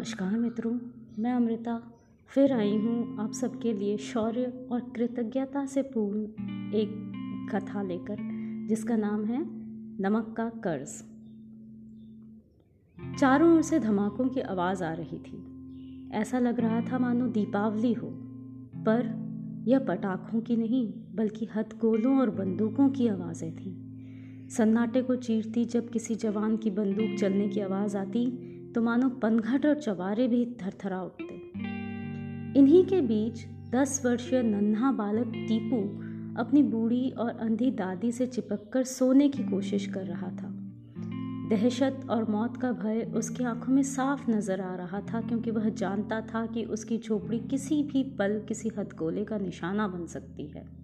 नमस्कार मित्रों, मैं अमृता फिर आई हूँ आप सबके लिए शौर्य और कृतज्ञता से पूर्ण एक कथा लेकर, जिसका नाम है नमक का कर्ज। चारों ओर से धमाकों की आवाज़ आ रही थी। ऐसा लग रहा था मानो दीपावली हो, पर यह पटाखों की नहीं, बल्कि हथगोलों और बंदूकों की आवाज़ें थीं। सन्नाटे को चीरती जब किसी जवान की बंदूक चलने की आवाज़ आती तो मानो पनघट और चवारे भी थरथरा उठते। इन्हीं के बीच दस वर्षीय नन्हा बालक टीपू अपनी बूढ़ी और अंधी दादी से चिपककर सोने की कोशिश कर रहा था। दहशत और मौत का भय उसकी आँखों में साफ़ नज़र आ रहा था क्योंकि वह जानता था कि उसकी झोपड़ी किसी भी पल किसी हथगोले का निशाना बन सकती है।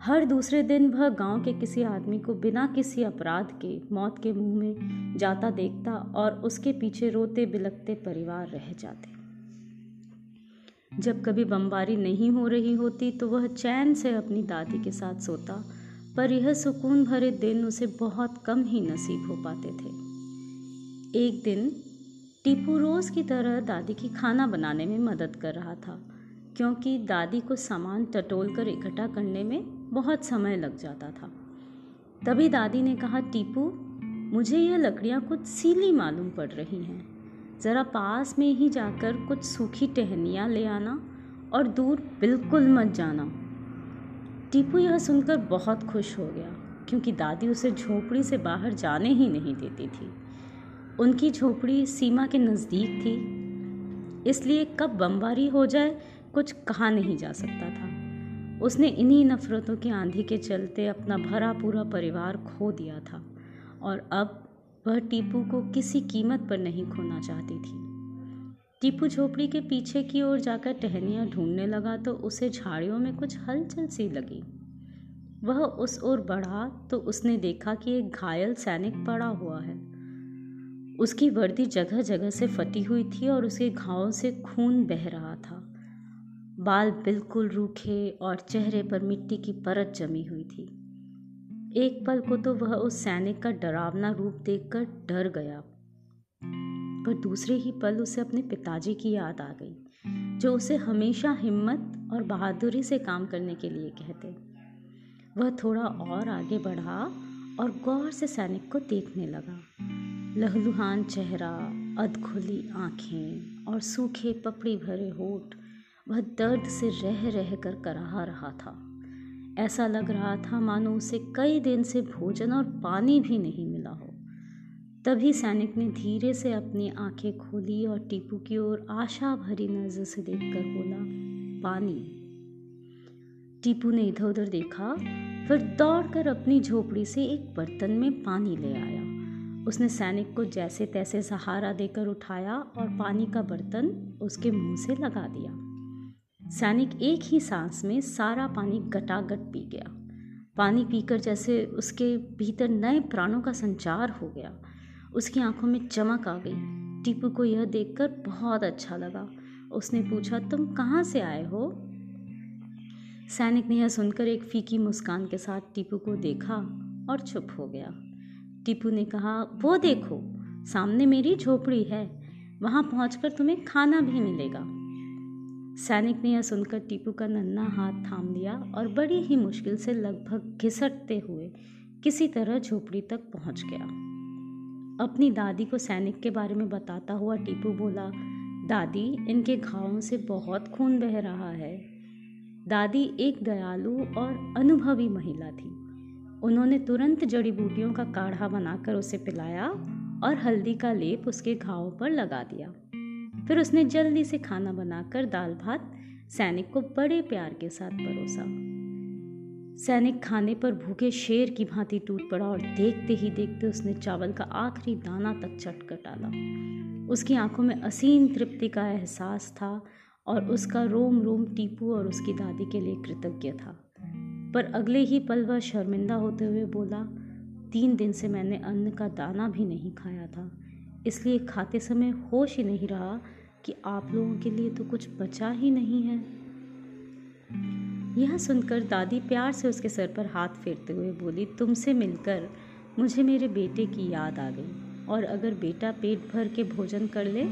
हर दूसरे दिन वह गाँव के किसी आदमी को बिना किसी अपराध के मौत के मुँह में जाता देखता और उसके पीछे रोते बिलकते परिवार रह जाते। जब कभी बमबारी नहीं हो रही होती तो वह चैन से अपनी दादी के साथ सोता, पर यह सुकून भरे दिन उसे बहुत कम ही नसीब हो पाते थे। एक दिन टीपू रोज की तरह दादी की खाना बनाने में मदद कर रहा था, क्योंकि दादी को सामान टटोल कर इकट्ठा करने में बहुत समय लग जाता था। तभी दादी ने कहा, टीपू, मुझे यह लकड़ियाँ कुछ सीली मालूम पड़ रही हैं। ज़रा पास में ही जाकर कुछ सूखी टहनियाँ ले आना और दूर बिल्कुल मत जाना। टीपू यह सुनकर बहुत खुश हो गया, क्योंकि दादी उसे झोपड़ी से बाहर जाने ही नहीं देती थी। उनकी झोपड़ी सीमा के नज़दीक थी, इसलिए कब बमबारी हो जाए कुछ कहा नहीं जा सकता था। उसने इन्हीं नफ़रतों की आंधी के चलते अपना भरा पूरा परिवार खो दिया था और अब वह टीपू को किसी कीमत पर नहीं खोना चाहती थी। टीपू झोपड़ी के पीछे की ओर जाकर टहनियाँ ढूँढने लगा तो उसे झाड़ियों में कुछ हलचल सी लगी। वह उस ओर बढ़ा तो उसने देखा कि एक घायल सैनिक पड़ा हुआ है। उसकी वर्दी जगह जगह से फटी हुई थी और उसके घावों से खून बह रहा था। बाल बिल्कुल रूखे और चेहरे पर मिट्टी की परत जमी हुई थी। एक पल को तो वह उस सैनिक का डरावना रूप देखकर डर गया। पर दूसरे ही पल उसे अपने पिताजी की याद आ गई, जो उसे हमेशा हिम्मत और बहादुरी से काम करने के लिए कहते। वह थोड़ा और आगे बढ़ा और गौर से सैनिक को देखने लगा। लहलुहान चेहरा, अधखुली आँखें और सूखे पपड़ी भरे होठ वह दर्द से रह रह कर कराहा रहा था। ऐसा लग रहा था मानो उसे कई दिन से भोजन और पानी भी नहीं मिला हो। तभी सैनिक ने धीरे से अपनी आँखें खोली और टीपू की ओर आशा भरी नज़र से देखकर बोला, पानी। टीपू ने इधर उधर देखा, फिर दौड़कर अपनी झोपड़ी से एक बर्तन में पानी ले आया। उसने सैनिक को जैसे तैसे सहारा देकर उठाया और पानी का बर्तन उसके मुँह से लगा दिया। सैनिक एक ही सांस में सारा पानी गटागट पी गया। पानी पीकर जैसे उसके भीतर नए प्राणों का संचार हो गया। उसकी आँखों में चमक आ गई। टीपू को यह देखकर बहुत अच्छा लगा। उसने पूछा, तुम कहाँ से आए हो? सैनिक ने यह सुनकर एक फीकी मुस्कान के साथ टीपू को देखा और चुप हो गया। टीपू ने कहा, वो देखो, सामने मेरी झोपड़ी है। वहाँ पहुँच तुम्हें खाना भी मिलेगा। सैनिक ने यह सुनकर टीपू का नन्ना हाथ थाम लिया और बड़ी ही मुश्किल से लगभग घिसटते हुए किसी तरह झोपड़ी तक पहुँच गया। अपनी दादी को सैनिक के बारे में बताता हुआ टीपू बोला, दादी, इनके घावों से बहुत खून बह रहा है। दादी एक दयालु और अनुभवी महिला थी। उन्होंने तुरंत जड़ी बूटियों का काढ़ा बनाकर उसे पिलाया और हल्दी का लेप उसके घावों पर लगा दिया। फिर उसने जल्दी से खाना बनाकर दाल भात सैनिक को बड़े प्यार के साथ परोसा। सैनिक खाने पर भूखे शेर की भांति टूट पड़ा और देखते ही देखते उसने चावल का आखिरी दाना तक चटकर डाला। उसकी आँखों में असीम तृप्ति का एहसास था और उसका रोम रोम टीपू और उसकी दादी के लिए कृतज्ञ था। पर अगले ही पल वह शर्मिंदा होते हुए बोला, तीन दिन से मैंने अन्न का दाना भी नहीं खाया था, इसलिए खाते समय होश ही नहीं रहा कि आप लोगों के लिए तो कुछ बचा ही नहीं है। यह सुनकर दादी प्यार से उसके सर पर हाथ फेरते हुए बोली, तुमसे मिलकर मुझे मेरे बेटे की याद आ गई। और अगर बेटा पेट भर के भोजन कर ले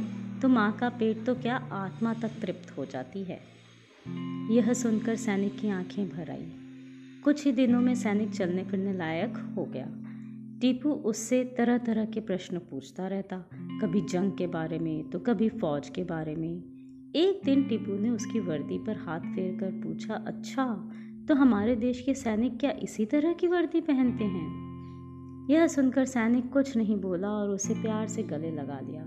तो माँ का पेट तो क्या आत्मा तक तृप्त हो जाती है? यह सुनकर सैनिक की आँखें भर आई। कुछ ही दिनों में सैनिक चलने फिरने लायक हो गया। टीपू उससे तरह तरह के प्रश्न पूछता रहता। कभी जंग के बारे में तो कभी फौज के बारे में। एक दिन टीपू ने उसकी वर्दी पर हाथ फेर कर पूछा अच्छा तो हमारे देश के सैनिक क्या इसी तरह की वर्दी पहनते हैं? यह सुनकर सैनिक कुछ नहीं बोला और उसे प्यार से गले लगा लिया।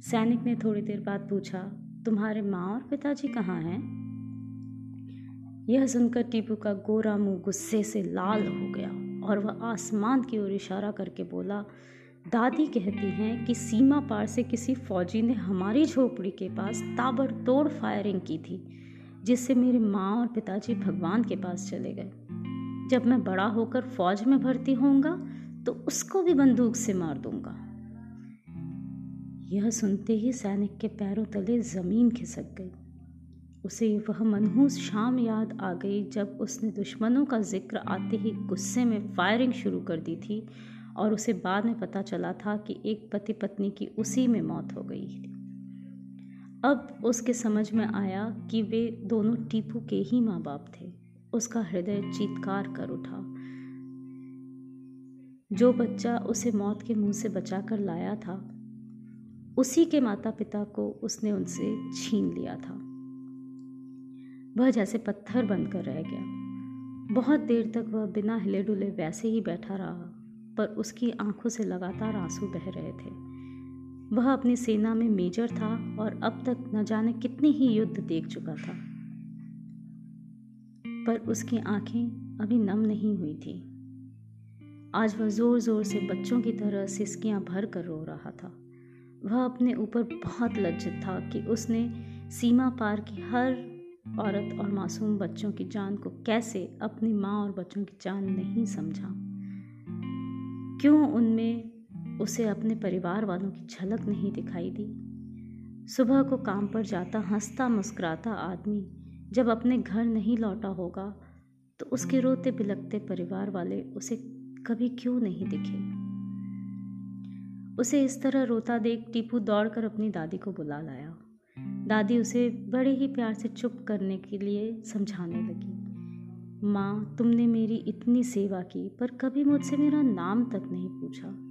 सैनिक ने थोड़ी देर बाद पूछा, तुम्हारे माँ और पिताजी कहाँ हैं? यह सुनकर टीपू का गोरा मुँह गुस्से से लाल हो गया और वह आसमान की ओर इशारा करके बोला दादी कहती हैं कि सीमा पार से किसी फौजी ने हमारी झोपड़ी के पास ताबड़तोड़ फायरिंग की थी, जिससे मेरी माँ और पिताजी भगवान के पास चले गए। जब मैं बड़ा होकर फौज में भर्ती होऊँगा तो उसको भी बंदूक से मार दूँगा। यह सुनते ही सैनिक के पैरों तले ज़मीन खिसक गई। उसे वह मनहूस शाम याद आ गई जब उसने दुश्मनों का ज़िक्र आते ही गुस्से में फायरिंग शुरू कर दी थी और उसे बाद में पता चला था कि एक पति पत्नी की उसी में मौत हो गई। अब उसके समझ में आया कि वे दोनों टीपू के ही माँ बाप थे। उसका हृदय चीतकार कर उठा। जो बच्चा उसे मौत के मुँह से बचा कर लाया था, उसी के माता पिता को उसने उनसे छीन लिया था। वह जैसे पत्थर बनकर रह गया। बहुत देर तक वह बिना हिले डुले वैसे ही बैठा रहा। पर उसकी आँखों से लगातार आँसू बह रहे थे। वह अपनी सेना में मेजर था और अब तक न जाने कितने ही युद्ध देख चुका था। पर उसकी आँखें अभी नम नहीं हुई थी। आज वह ज़ोर ज़ोर से बच्चों की तरह सिसकियाँ भर कर रो रहा था। वह अपने ऊपर बहुत लज्जित था कि उसने सीमा पार की हर औरत और मासूम बच्चों की जान को कैसे अपनी माँ और बच्चों की जान नहीं समझा। क्यों उनमें उसे अपने परिवार वालों की झलक नहीं दिखाई दी? सुबह को काम पर जाता, हंसता, मुस्कुराता आदमी जब अपने घर नहीं लौटा होगा तो उसके रोते बिलकते परिवार वाले उसे कभी क्यों नहीं दिखे? उसे इस तरह रोता देख टीपू दौड़कर अपनी दादी को बुला लाया। दादी उसे बड़े ही प्यार से चुप करने के लिए समझाने लगी। माँ, तुमने मेरी इतनी सेवा की, पर कभी मुझसे मेरा नाम तक नहीं पूछा।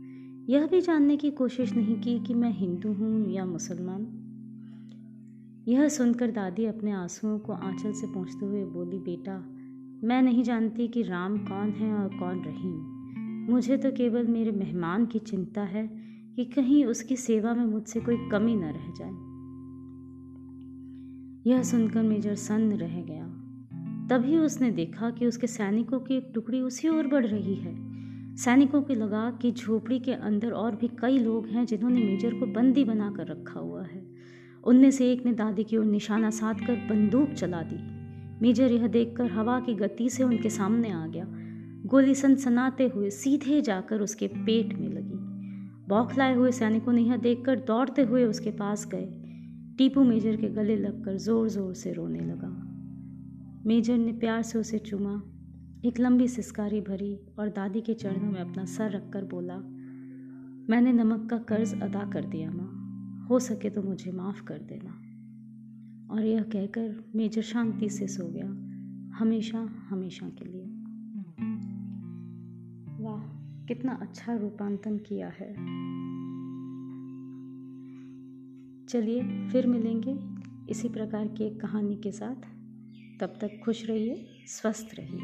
यह भी जानने की कोशिश नहीं की कि मैं हिंदू हूँ या मुसलमान। यह सुनकर दादी अपने आंसुओं को आंचल से पहुँचते हुए बोली, बेटा, मैं नहीं जानती कि राम कौन है और कौन रहीम। मुझे तो केवल मेरे मेहमान की चिंता है कि कहीं उसकी सेवा में मुझसे कोई कमी न रह जाए। यह सुनकर मेजर सन्न रह गया। तभी उसने देखा कि उसके सैनिकों की एक टुकड़ी उसी ओर बढ़ रही है। सैनिकों को लगा कि झोपड़ी के अंदर और भी कई लोग हैं जिन्होंने मेजर को बंदी बनाकर रखा हुआ है। उनमें से एक ने दादी की ओर निशाना साध कर बंदूक चला दी। मेजर यह देखकर हवा की गति से उनके सामने आ गया। गोली सनसनाते हुए सीधे जाकर उसके पेट में लगी। बौखलाए हुए सैनिकों ने यह देखकर दौड़ते हुए उसके पास गए। टीपू मेजर के गले लगकर ज़ोर ज़ोर से रोने लगा। मेजर ने प्यार से उसे चूमा, एक लंबी सिस्कारी भरी और दादी के चरणों में अपना सर रखकर बोला, मैंने नमक का कर्ज अदा कर दिया, माँ। हो सके तो मुझे माफ़ कर देना। और यह कहकर मेजर शांति से सो गया, हमेशा हमेशा के लिए। वाह, कितना अच्छा रूपांतरण किया है। चलिए, फिर मिलेंगे इसी प्रकार की एक कहानी के साथ। तब तक खुश रहिए, स्वस्थ रहिए।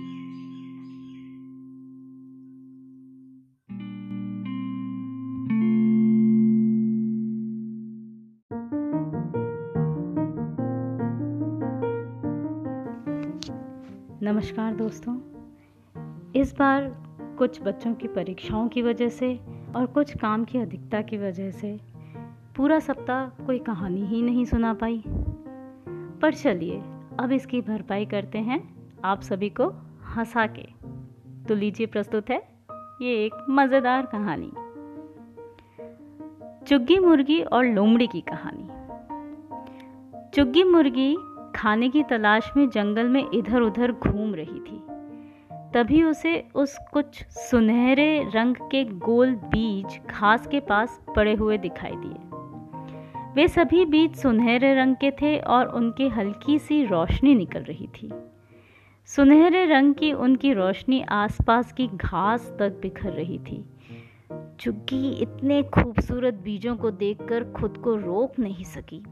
नमस्कार दोस्तों। इस बार कुछ बच्चों की परीक्षाओं की वजह से और कुछ काम की अधिकता की वजह से पूरा सप्ताह कोई कहानी ही नहीं सुना पाई। पर चलिए अब इसकी भरपाई करते हैं आप सभी को हंसा के। तो लीजिए प्रस्तुत है ये एक मज़ेदार कहानी। चुग्गी मुर्गी और लोमड़ी की कहानी। चुग्गी मुर्गी खाने की तलाश में जंगल में इधर उधर घूम रही थी। तभी उसे उस कुछ सुनहरे रंग के गोल बीज घास के पास पड़े हुए दिखाई दिए। वे सभी बीज सुनहरे रंग के थे और उनकी हल्की सी रोशनी निकल रही थी। सुनहरे रंग की उनकी रोशनी आसपास की घास तक बिखर रही थी। चुग्गी इतने खूबसूरत बीजों को देखकर खुद को रोक नहीं सकी।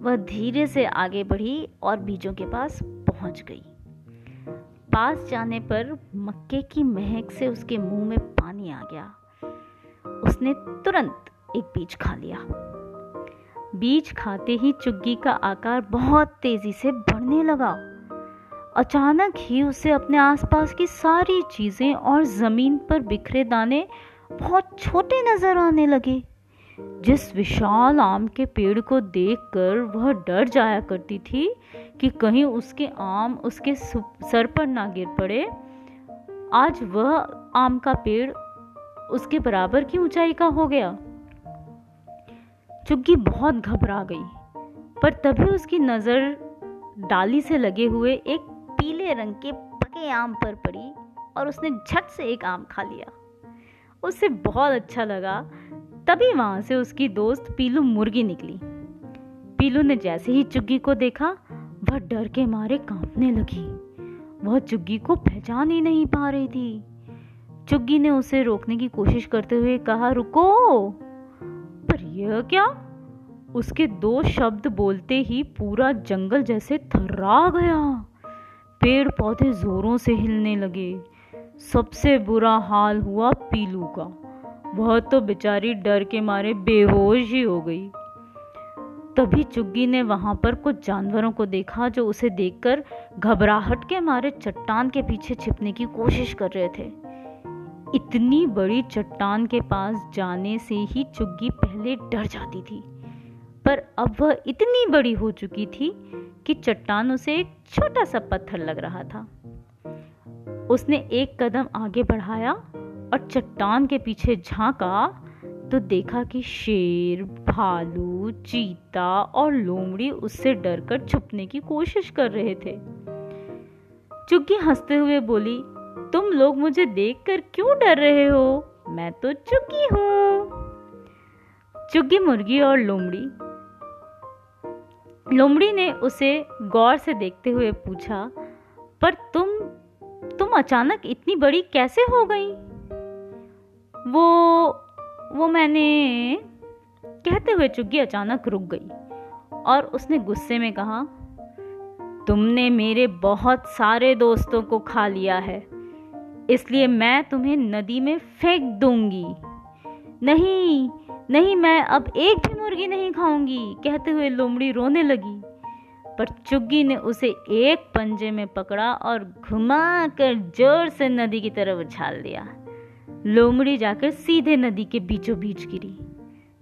वह धीरे से आगे बढ़ी और बीजों के पास पहुँच गई। पास जाने पर मक्के की महक से उसके मुँह में पानी आ गया। उसने तुरंत एक बीज खा लिया। बीज खाते ही चुग्गी का आकार बहुत तेज़ी से बढ़ने लगा। अचानक ही उसे अपने आसपास की सारी चीज़ें और ज़मीन पर बिखरे दाने बहुत छोटे नज़र आने लगे। जिस विशाल आम के पेड़ को देखकर वह डर जाया करती थी कि कहीं उसके आम उसके सर पर ना गिर पड़े। आज वह आम का पेड़ उसके बराबर की ऊंचाई का हो गया। चुग्गी बहुत घबरा गई, पर तभी उसकी नज़र डाली से लगे हुए एक पीले रंग के पके आम पर पड़ी और उसने झट से एक आम खा लिया। उसे बहुत अच्छा लगा, तभी वहाँ से उसकी दोस्त पीलू मुर्गी निकली। पीलू ने जैसे ही चुग्गी को देखा, वह डर के मारे कांपने लगी। वह चुग्गी को पहचान ही नहीं पा रही थी। चुग्गी ने उसे रोकने की कोशिश करते हुए कहा, रुको! यह क्या? उसके दो शब्द बोलते ही पूरा जंगल जैसे थर्रा गया। पेड़ पौधे जोरों से हिलने लगे। सबसे बुरा हाल हुआ पीलू का। वह तो बेचारी डर के मारे बेहोश ही हो गई। तभी चुग्गी ने वहाँ पर कुछ जानवरों को देखा जो उसे देखकर घबराहट के मारे चट्टान के पीछे छिपने की कोशिश कर रहे थे। इतनी बड़ी चट्टान के पास जाने से ही चुग्गी पहले डर जाती थी। पर अब वह इतनी बड़ी हो चुकी थी कि चट्टान उसे एक छोटा सा पत्थर लग रहा था। उसने एक कदम आगे बढ़ाया और चट्टान के पीछे झांका तो देखा कि शेर, भालू, चीता और लोमड़ी उससे डरकर छुपने की कोशिश कर रहे थे। चुग्गी हँसते हुए बोली तुम लोग मुझे देखकर क्यों डर रहे हो? मैं तो चुग्गी हूँ। चुग्गी मुर्गी और लोमड़ी। लोमड़ी ने उसे गौर से देखते हुए पूछा, पर तुम तुम अचानक इतनी बड़ी कैसे हो गई? वो वो मैंने कहते हुए चुग्गी अचानक रुक गई और उसने गुस्से में कहा, तुमने मेरे बहुत सारे दोस्तों को खा लिया है। इसलिए मैं तुम्हें नदी में फेंक दूँगी। नहीं नहीं, मैं अब एक भी मुर्गी नहीं खाऊँगी, कहते हुए लोमड़ी रोने लगी। पर चुग्गी ने उसे एक पंजे में पकड़ा और घुमा कर ज़ोर से नदी की तरफ़ उछाल दिया। लोमड़ी जाकर सीधे नदी के बीचों बीच गिरी।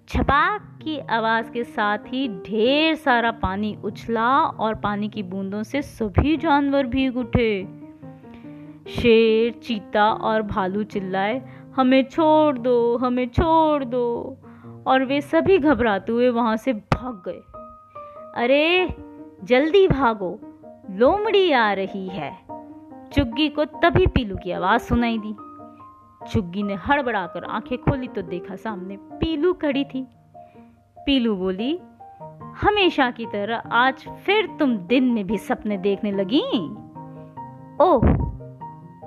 छपाक की आवाज़ के साथ ही ढेर सारा पानी उछला और पानी की बूंदों से सभी जानवर भीग उठे। शेर, चीता और भालू चिल्लाए, हमें छोड़ दो, हमें छोड़ दो। और वे सभी घबराते हुए वहाँ से भाग गए। अरे, जल्दी भागो, लोमड़ी आ रही है। चुग्गी को तभी पीलू की आवाज़ सुनाई दी। चुग्गी ने हड़बड़ाकर आँखें खोली तो देखा सामने पीलू खड़ी थी। पीलू बोली, हमेशा की तरह आज फिर तुम दिन में भी सपने देखने लगी? ओह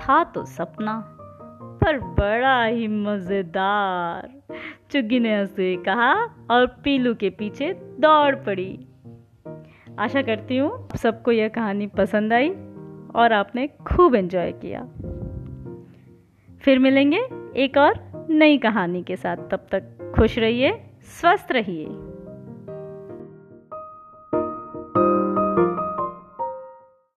था तो सपना, पर बड़ा ही मज़ेदार। चुग्गी ने हंसे कहा, और पीलू के पीछे दौड़ पड़ी। आशा करती हूँ सबको यह कहानी पसंद आई और आपने खूब एंजॉय किया। फिर मिलेंगे एक और नई कहानी के साथ। तब तक खुश रहिए, स्वस्थ रहिए।